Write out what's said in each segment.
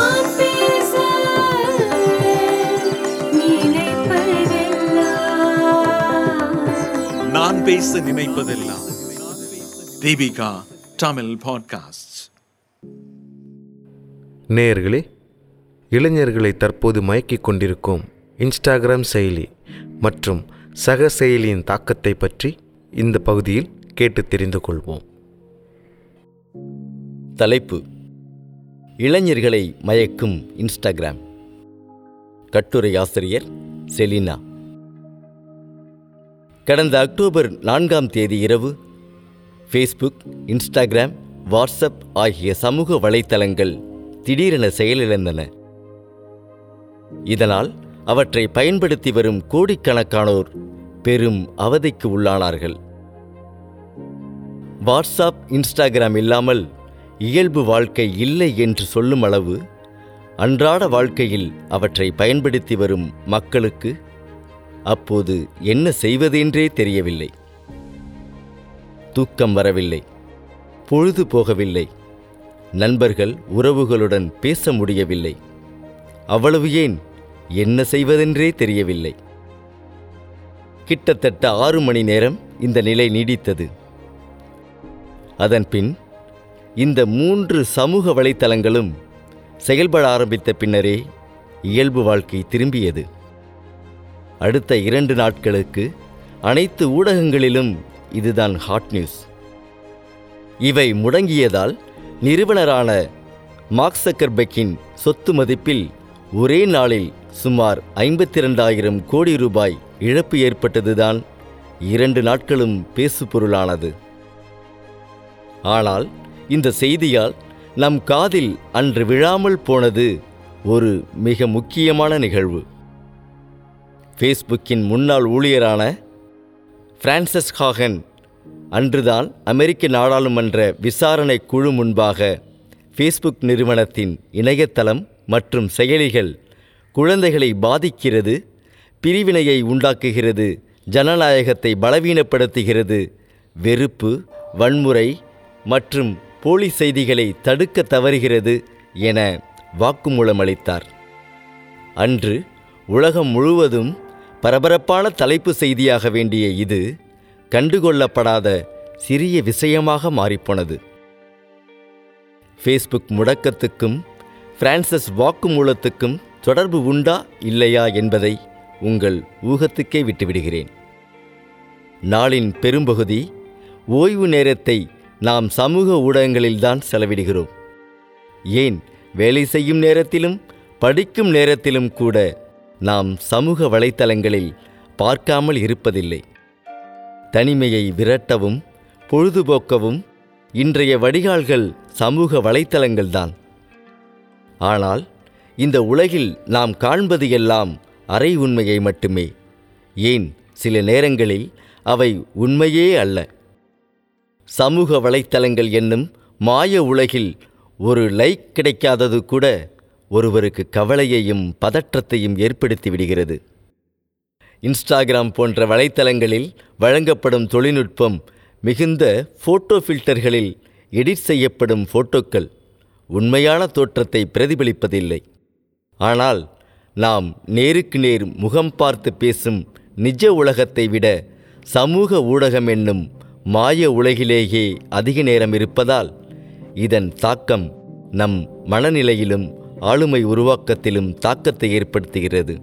நான் பேச நினைப்பதெல்லாம். நான் பேச நினைப்பதெல்லாம் தீபிகா தமிழ் பாட்காஸ்ட் நேயர்களே இளைஞர்களை தற்போது மயக்கிக் கொண்டிருக்கும் இன்ஸ்டாகிராம் செயலி மற்றும் சக செயலியின் தாக்கத்தை பற்றி இந்த பகுதியில் கேட்டு தெரிந்து கொள்வோம். தலைப்பு இளைஞர்களை மயக்கும் இன்ஸ்டாகிராம். கட்டுரை ஆசிரியர் செலினா. கடந்த அக்டோபர் நான்காம் தேதி இரவு ஃபேஸ்புக் இன்ஸ்டாகிராம் வாட்ஸ்அப் ஆகிய சமூக வலைத்தளங்கள் திடீரென செயலிழந்தன. இதனால் அவற்றை பயன்படுத்தி வரும் கோடிக்கணக்கானோர் பெரும் அவதிக்கு உள்ளானார்கள். வாட்ஸ்அப் இன்ஸ்டாகிராம் இல்லாமல் இயல்பு வாழ்க்கை இல்லை என்று சொல்லும் அளவு அன்றாட வாழ்க்கையில் அவற்றை பயன்படுத்தி வரும் மக்களுக்கு அப்போது என்ன செய்வதென்றே தெரியவில்லை. தூக்கம் வரவில்லை பொழுது போகவில்லை நண்பர்கள் உறவுகளுடன் பேச முடியவில்லை. அவ்வளவு ஏன்? என்ன செய்வதென்றே தெரியவில்லை. கிட்டத்தட்ட ஆறு மணி நேரம் இந்த நிலை நீடித்தது. அதன்பின் இந்த மூன்று சமூக வலைத்தளங்களும் செயல்பட ஆரம்பித்த பின்னரே இயல்பு வாழ்க்கை திரும்பியது. அடுத்த இரண்டு நாட்களுக்கு அனைத்து ஊடகங்களிலும் இதுதான் ஹாட் நியூஸ். இவை முடங்கியதால் நிறுவனரான மார்க் சக்கர்பெக்கின் சொத்து மதிப்பில் ஒரே நாளில் சுமார் ஐம்பத்தி இரண்டாயிரம் கோடி ரூபாய் இழப்பு ஏற்பட்டதுதான் இரண்டு நாட்களும் பேசுபொருளானது. ஆனால் இந்த செய்தியால் நம் காதில் அன்று விழாமல் போனது ஒரு மிக முக்கியமான நிகழ்வு. ஃபேஸ்புக்கின் முன்னாள் ஊழியரான பிரான்சஸ் ஹாகன் அன்றுதான் அமெரிக்க நாடாளுமன்ற விசாரணை குழு முன்பாக ஃபேஸ்புக் நிறுவனத்தின் இணையதளம் மற்றும் செயலிகள் குழந்தைகளை பாதிக்கிறது பிரிவினையை உண்டாக்குகிறது ஜனநாயகத்தை பலவீனப்படுத்துகிறது வெறுப்பு வன்முறை மற்றும் போலி செய்திகளை தடுக்க தவறுகிறது என வாக்குமூலம் அளித்தார் அன்று உலகம் முழுவதும் பரபரப்பான தலைப்பு செய்தியாக வேண்டிய இது கண்டுகொள்ளப்படாத சிறிய விஷயமாக மாறிப்போனது. ஃபேஸ்புக் முடக்கத்துக்கும் பிரான்சஸ் வாக்குமூலத்துக்கும் தொடர்பு உண்டா இல்லையா என்பதை உங்கள் ஊகத்துக்கே விட்டுவிடுகிறேன். நாளின் பெரும்பகுதி ஓய்வு நேரத்தை நாம் சமூக ஊடகங்களில்தான் செலவிடுகிறோம். ஏன் வேலை செய்யும் நேரத்திலும் படிக்கும் நேரத்திலும் கூட நாம் சமூக வலைத்தளங்களில் பார்க்காமல் இருப்பதில்லை. தனிமையை விரட்டவும் பொழுதுபோக்கவும் இன்றைய வடிகால்கள் சமூக வலைத்தளங்கள்தான். ஆனால் இந்த உலகில் நாம் காண்பது எல்லாம் அரை உண்மையை மட்டுமே. ஏன் சில நேரங்களில் அவை உண்மையே அல்ல. சமூக வலைத்தளங்கள் என்னும் மாய உலகில் ஒரு லைக் கிடைக்காதது கூட ஒருவருக்கு கவலையையும் பதற்றத்தையும் ஏற்படுத்தி விடுகிறது. இன்ஸ்டாகிராம் போன்ற வலைத்தளங்களில் வழங்கப்படும் தொழில்நுட்பம் மிகுந்த ஃபோட்டோ ஃபில்டர்களில் எடிட் செய்யப்படும் ஃபோட்டோக்கள் உண்மையான தோற்றத்தை பிரதிபலிப்பதில்லை. ஆனால் நாம் நேருக்கு நேர் முகம் பார்த்து பேசும் நிஜ உலகத்தை விட சமூக ஊடகம் என்னும் மாய உலகிலேயே அதிக நேரம் இருப்பதால் இதன் தாக்கம் நம் மனநிலையிலும் ஆளுமை உருவாக்கத்திலும் தாக்கத்தை ஏற்படுத்துகிறது.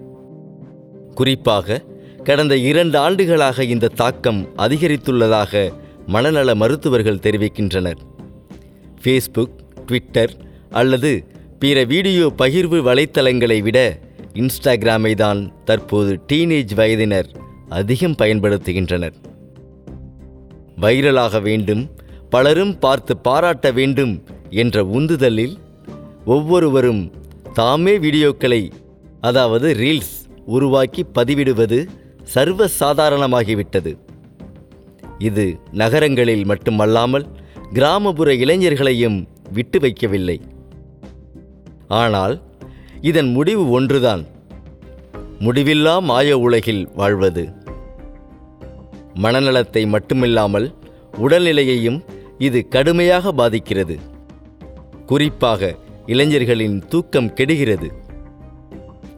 குறிப்பாக கடந்த இரண்டு ஆண்டுகளாக இந்த தாக்கம் அதிகரித்துள்ளதாக மனநல மருத்துவர்கள் தெரிவிக்கின்றனர். ஃபேஸ்புக் ட்விட்டர் அல்லது பிற வீடியோ பகிர்வு வலைத்தளங்களை விட இன்ஸ்டாகிராமை தான் தற்போது டீனேஜ் வயதினர் அதிகம் பயன்படுத்துகின்றனர். வைரலாக வேண்டும் பலரும் பார்த்து பாராட்ட வேண்டும் என்ற உந்துதலில் ஒவ்வொருவரும் தாமே வீடியோக்களை அதாவது ரீல்ஸ் உருவாக்கி பதிவிடுவது சர்வ சாதாரணமாகிவிட்டது இது நகரங்களில் மட்டுமல்லாமல் கிராமப்புற இளைஞர்களையும் விட்டு வைக்கவில்லை. ஆனால் இதன் முடிவு ஒன்றுதான். முடிவில்லா மாய உலகில் வாழ்வது. மனநலத்தை மட்டுமில்லாமல் உடல்நிலையையும் இது கடுமையாக பாதிக்கிறது. குறிப்பாக இளைஞர்களின் தூக்கம் கெடுகிறது.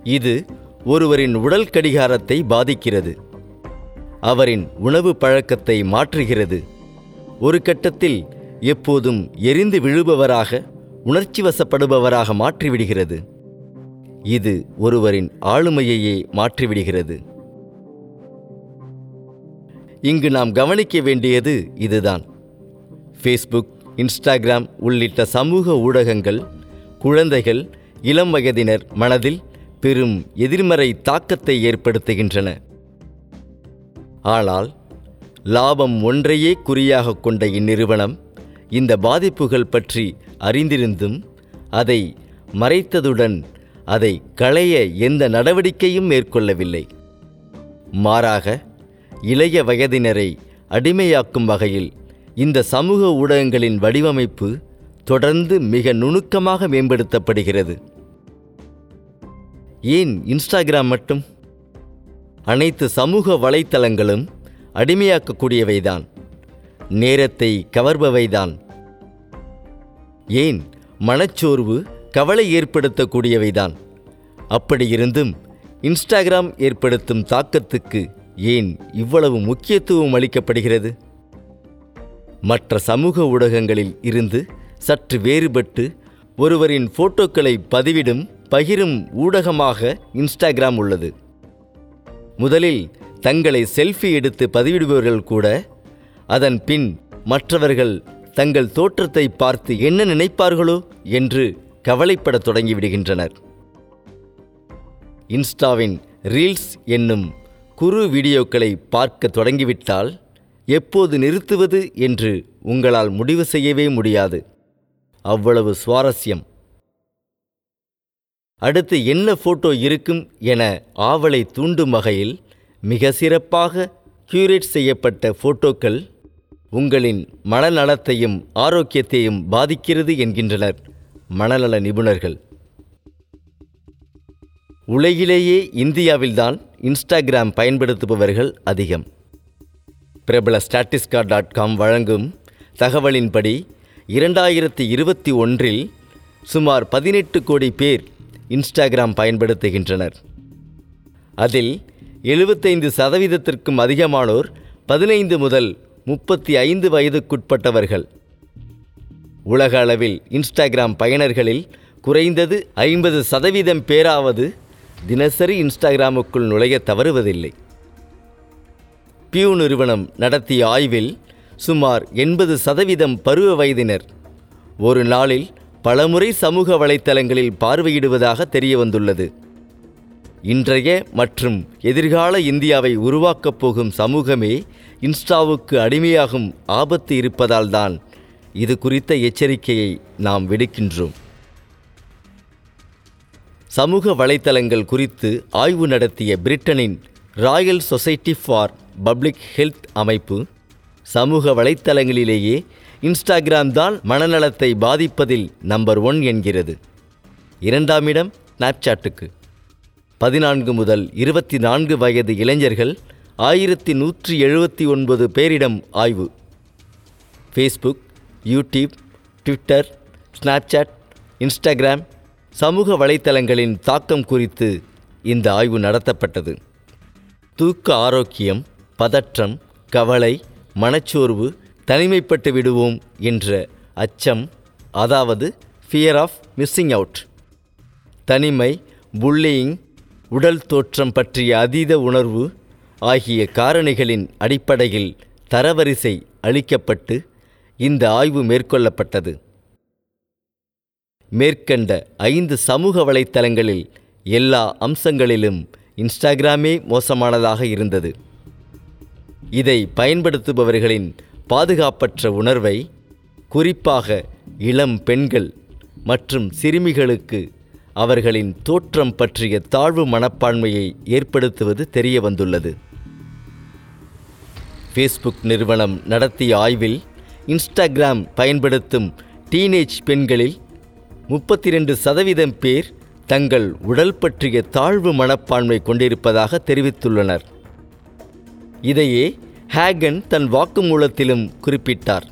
இது ஒருவரின் உடல் கடிகாரத்தை பாதிக்கிறது. அவரின் உணவு பழக்கத்தை மாற்றுகிறது. ஒரு கட்டத்தில் எப்போதும் எரிந்து விழுபவராக உணர்ச்சி வசப்படுபவராக மாற்றிவிடுகிறது. இது ஒருவரின் ஆளுமையையே மாற்றிவிடுகிறது. இங்கு நாம் கவனிக்க வேண்டியது இதுதான். ஃபேஸ்புக் இன்ஸ்டாகிராம் உள்ளிட்ட சமூக ஊடகங்கள் குழந்தைகள் இளம் வயதினர் மனதில் பெரும் எதிர்மறை தாக்கத்தை ஏற்படுத்துகின்றன. ஆனால் லாபம் ஒன்றையே குறியாக கொண்ட இந்நிறுவனம் இந்த பாதிப்புகள் பற்றி அறிந்திருந்தும் அதை மறைத்ததுடன் அதை களைய எந்த நடவடிக்கையும் மேற்கொள்ளவில்லை. மாறாக இளைய வயதினரை அடிமையாக்கும் வகையில் இந்த சமூக ஊடகங்களின் வடிவமைப்பு தொடர்ந்து மிக நுணுக்கமாக மேம்படுத்தப்படுகிறது. ஏன் இன்ஸ்டாகிராம் மட்டும்? அனைத்து சமூக வலைத்தளங்களும் அடிமையாக்கக்கூடியவைதான். நேரத்தை கவர்பவைதான். ஏன் மனச்சோர்வு கவலை ஏற்படுத்தக்கூடியவைதான். அப்படியிருந்தும் இன்ஸ்டாகிராம் ஏற்படுத்தும் தாக்கத்துக்கு ஏன் இவ்வளவு முக்கியத்துவம் அளிக்கப்படுகிறது? மற்ற சமூக ஊடகங்களில் இருந்து சற்று வேறுபட்டு ஒருவரின் போட்டோக்களை பதிவிடும் பகிரும் ஊடகமாக இன்ஸ்டாகிராம் உள்ளது. முதலில் தங்களை செல்ஃபி எடுத்து பதிவிடுபவர்கள் கூட அதன் பின் மற்றவர்கள் தங்கள் தோற்றத்தை பார்த்து என்ன நினைப்பார்களோ என்று கவலைப்படத் தொடங்கிவிடுகின்றனர் இன்ஸ்டாவின் ரீல்ஸ் என்னும் குறு வீடியோக்களை பார்க்க தொடங்கிவிட்டால் எப்போது நிறுத்துவது என்று உங்களால் முடிவு செய்யவே முடியாது. அவ்வளவு சுவாரஸ்யம். அடுத்து என்ன ஃபோட்டோ இருக்கும் என ஆவலை தூண்டும் வகையில் மிக சிறப்பாக கியூரேட் செய்யப்பட்ட ஃபோட்டோக்கள் உங்களின் மனநலத்தையும் ஆரோக்கியத்தையும் பாதிக்கிறது என்கின்றனர் மனநல நிபுணர்கள். உலகிலேயே இந்தியாவில்தான் இன்ஸ்டாகிராம் பயன்படுத்துபவர்கள் அதிகம். பிரபல ஸ்டாட்டிஸ்கா டாட் காம் வழங்கும் தகவலின்படி இரண்டாயிரத்தி இருபத்தி ஒன்றில் சுமார் பதினெட்டு கோடி பேர் இன்ஸ்டாகிராம் பயன்படுத்துகின்றனர். அதில் எழுபத்தைந்து சதவீதத்திற்கும் அதிகமானோர் பதினைந்து முதல் முப்பத்தி ஐந்து வயதுக்குட்பட்டவர்கள். உலக அளவில் இன்ஸ்டாகிராம் பயனர்களில் குறைந்தது ஐம்பது சதவீதம் பேராவது தினசரி இன்ஸ்டாகிராமுக்குள் நுழைய தவறுவதில்லை. பியூ நிறுவனம் நடத்திய ஆய்வில் சுமார் எண்பது சதவீதம் பருவ வயதினர் ஒரு நாளில் பலமுறை சமூக வலைத்தளங்களில் பார்வையிடுவதாக தெரிய வந்துள்ளது இன்றைய மற்றும் எதிர்கால இந்தியாவை உருவாக்கப் போகும் சமூகமே இன்ஸ்டாவுக்கு அடிமையாகும் ஆபத்து இருப்பதால்தான் இது குறித்த எச்சரிக்கையை நாம் விடுக்கின்றோம். சமூக வலைத்தளங்கள் குறித்து ஆய்வு நடத்திய பிரிட்டனின் Royal Society for Public Health அமைப்பு சமூக வலைத்தளங்களிலேயே இன்ஸ்டாகிராம் தான் மனநலத்தை பாதிப்பதில் நம்பர் ஒன் என்கிறது. இரண்டாம் இடம் ஸ்னாப்சாட்டுக்கு பதினான்கு முதல் இருபத்தி நான்கு வயது இளைஞர்கள் ஆயிரத்தி நூற்றி எழுபத்தி ஒன்பது பேரிடம் ஆய்வு. Facebook YouTube Twitter Snapchat Instagram சமூக வலைத்தளங்களின் தாக்கம் குறித்து இந்த ஆய்வு நடத்தப்பட்டது. தூக்க ஆரோக்கியம் பதற்றம் கவலை மனச்சோர்வு தனிமைப்பட்டு விடுவோம் என்ற அச்சம் அதாவது ஃபியர் ஆஃப் மிஸ்ஸிங் அவுட் தனிமை புல்லியிங் உடல் தோற்றம் பற்றிய அதீத உணர்வு ஆகிய காரணிகளின் அடிப்படையில் தரவரிசை அளிக்கப்பட்டு இந்த ஆய்வு மேற்கொள்ளப்பட்டது. மேற்கண்ட ஐந்து சமூக வலைத்தளங்களில் எல்லா அம்சங்களிலும் இன்ஸ்டாகிராமே மோசமானதாக இருந்தது. இதை பயன்படுத்துபவர்களின் பாதுகாப்பற்ற உணர்வை குறிப்பாக இளம் பெண்கள் மற்றும் சிறுமிகளுக்கு அவர்களின் தோற்றம் பற்றிய தாழ்வு மனப்பான்மையை ஏற்படுத்துவது தெரிய வந்துள்ளது ஃபேஸ்புக் நிறுவனம் நடத்திய ஆய்வில் இன்ஸ்டாகிராம் பயன்படுத்தும் டீனேஜ் பெண்களில் முப்பத்தி ரெண்டு சதவீதம் பேர் தங்கள் உடல் பற்றிய தாழ்வு மனப்பான்மை கொண்டிருப்பதாக தெரிவித்துள்ளனர். இதையே ஹேகன் தன் வாக்குமூலத்திலும் குறிப்பிட்டார்.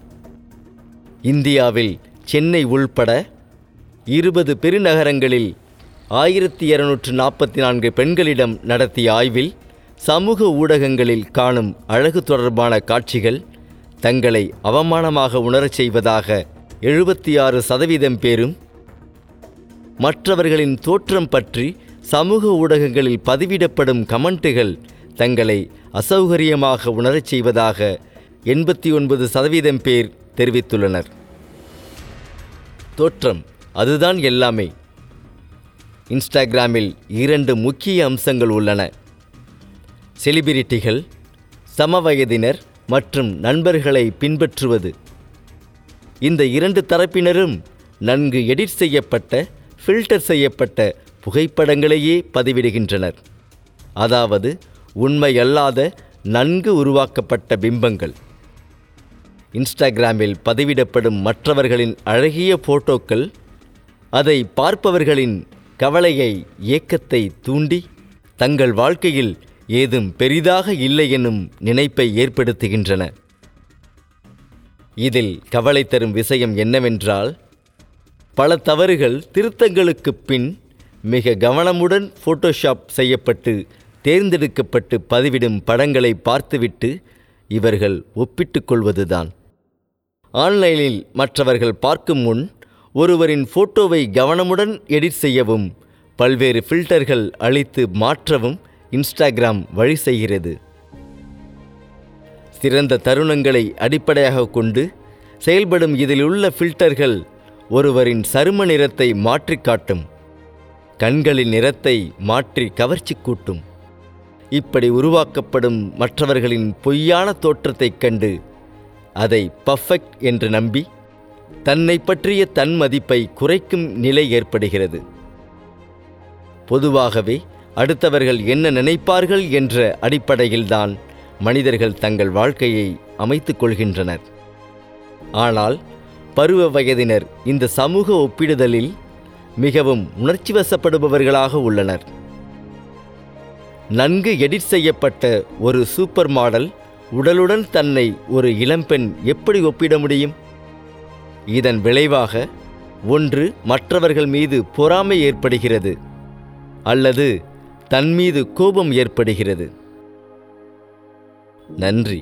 இந்தியாவில் சென்னை உள்பட இருபது பெருநகரங்களில் ஆயிரத்தி இருநூற்று நாற்பத்தி நான்கு பெண்களிடம் நடத்திய ஆய்வில் சமூக ஊடகங்களில் காணும் அழகு தொடர்பான காட்சிகள் தங்களை அவமானமாக உணரச் செய்வதாக எழுபத்தி ஆறு சதவீதம் பேரும் மற்றவர்களின் தோற்றம் பற்றி சமூக ஊடகங்களில் பதிவிடப்படும் கமெண்ட்டுகள் தங்களை அசௌகரியமாக உணரச் செய்வதாக எண்பத்தி ஒன்பது சதவீதம் பேர் தெரிவித்துள்ளனர். தோற்றம் அதுதான் எல்லாமே. இன்ஸ்டாகிராமில் இரண்டு முக்கிய அம்சங்கள் உள்ளன. செலிபிரிட்டிகள் சமவயதினர் மற்றும் நண்பர்களை பின்பற்றுவது. இந்த இரண்டு தரப்பினரும் நன்கு எடிட் செய்யப்பட்ட ஃபில்டர் செய்யப்பட்ட புகைப்படங்களையே பதிவிடுகின்றனர். அதாவது உண்மையல்லாத நன்கு உருவாக்கப்பட்ட பிம்பங்கள். இன்ஸ்டாகிராமில் பதிவிடப்படும் மற்றவர்களின் அழகிய போட்டோக்கள் அதை பார்ப்பவர்களின் கவலையை ஏக்கத்தை தூண்டி தங்கள் வாழ்க்கையில் ஏதும் பெரிதாக இல்லை எனும் நினைப்பை ஏற்படுத்துகின்றன. இதில் கவலை தரும் விஷயம் என்னவென்றால் பல தவறுகள் திருத்தங்களுக்குப் பின் மிக கவனமுடன் ஃபோட்டோஷாப் செய்யப்பட்டு தேர்ந்தெடுக்கப்பட்டு பதிவிடும் படங்களை பார்த்துவிட்டு இவர்கள் ஒப்பிட்டு கொள்வதுதான். ஆன்லைனில் மற்றவர்கள் பார்க்கும் முன் ஒருவரின் ஃபோட்டோவை கவனமுடன் எடிட் செய்யவும் பல்வேறு ஃபில்டர்கள் அளித்து மாற்றவும் இன்ஸ்டாகிராம் வழி செய்கிறது. சிறந்த தருணங்களை அடிப்படையாக கொண்டு செயல்படும் இதில் உள்ள ஃபில்டர்கள் ஒருவரின் சரும நிறத்தை மாற்றிக் காட்டும். கண்களின் நிறத்தை மாற்றி கவர்ச்சி கூட்டும். இப்படி உருவாக்கப்படும் மற்றவர்களின் பொய்யான தோற்றத்தைக் கண்டு அதை பர்ஃபெக்ட் என்று நம்பி தன்னை பற்றிய தன் மதிப்பை குறைக்கும் நிலை ஏற்படுகிறது. பொதுவாகவே அடுத்தவர்கள் என்ன நினைப்பார்கள் என்ற அடிப்படையில்தான் மனிதர்கள் தங்கள் வாழ்க்கையை அமைத்துக் கொள்கின்றனர். ஆனால் பருவ வயதினர் இந்த சமூக ஒப்பிடுதலில் மிகவும் உணர்ச்சிவசப்படுபவர்களாக உள்ளனர். நன்கு எடிட் செய்யப்பட்ட ஒரு சூப்பர் மாடல் உடலுடன் தன்னை ஒரு இளம்பெண் எப்படி ஒப்பிட முடியும்? இதன் விளைவாக ஒன்று மற்றவர்கள் மீது பொறாமை ஏற்படுகிறது அல்லது தன் மீது கோபம் ஏற்படுகிறது. நன்றி.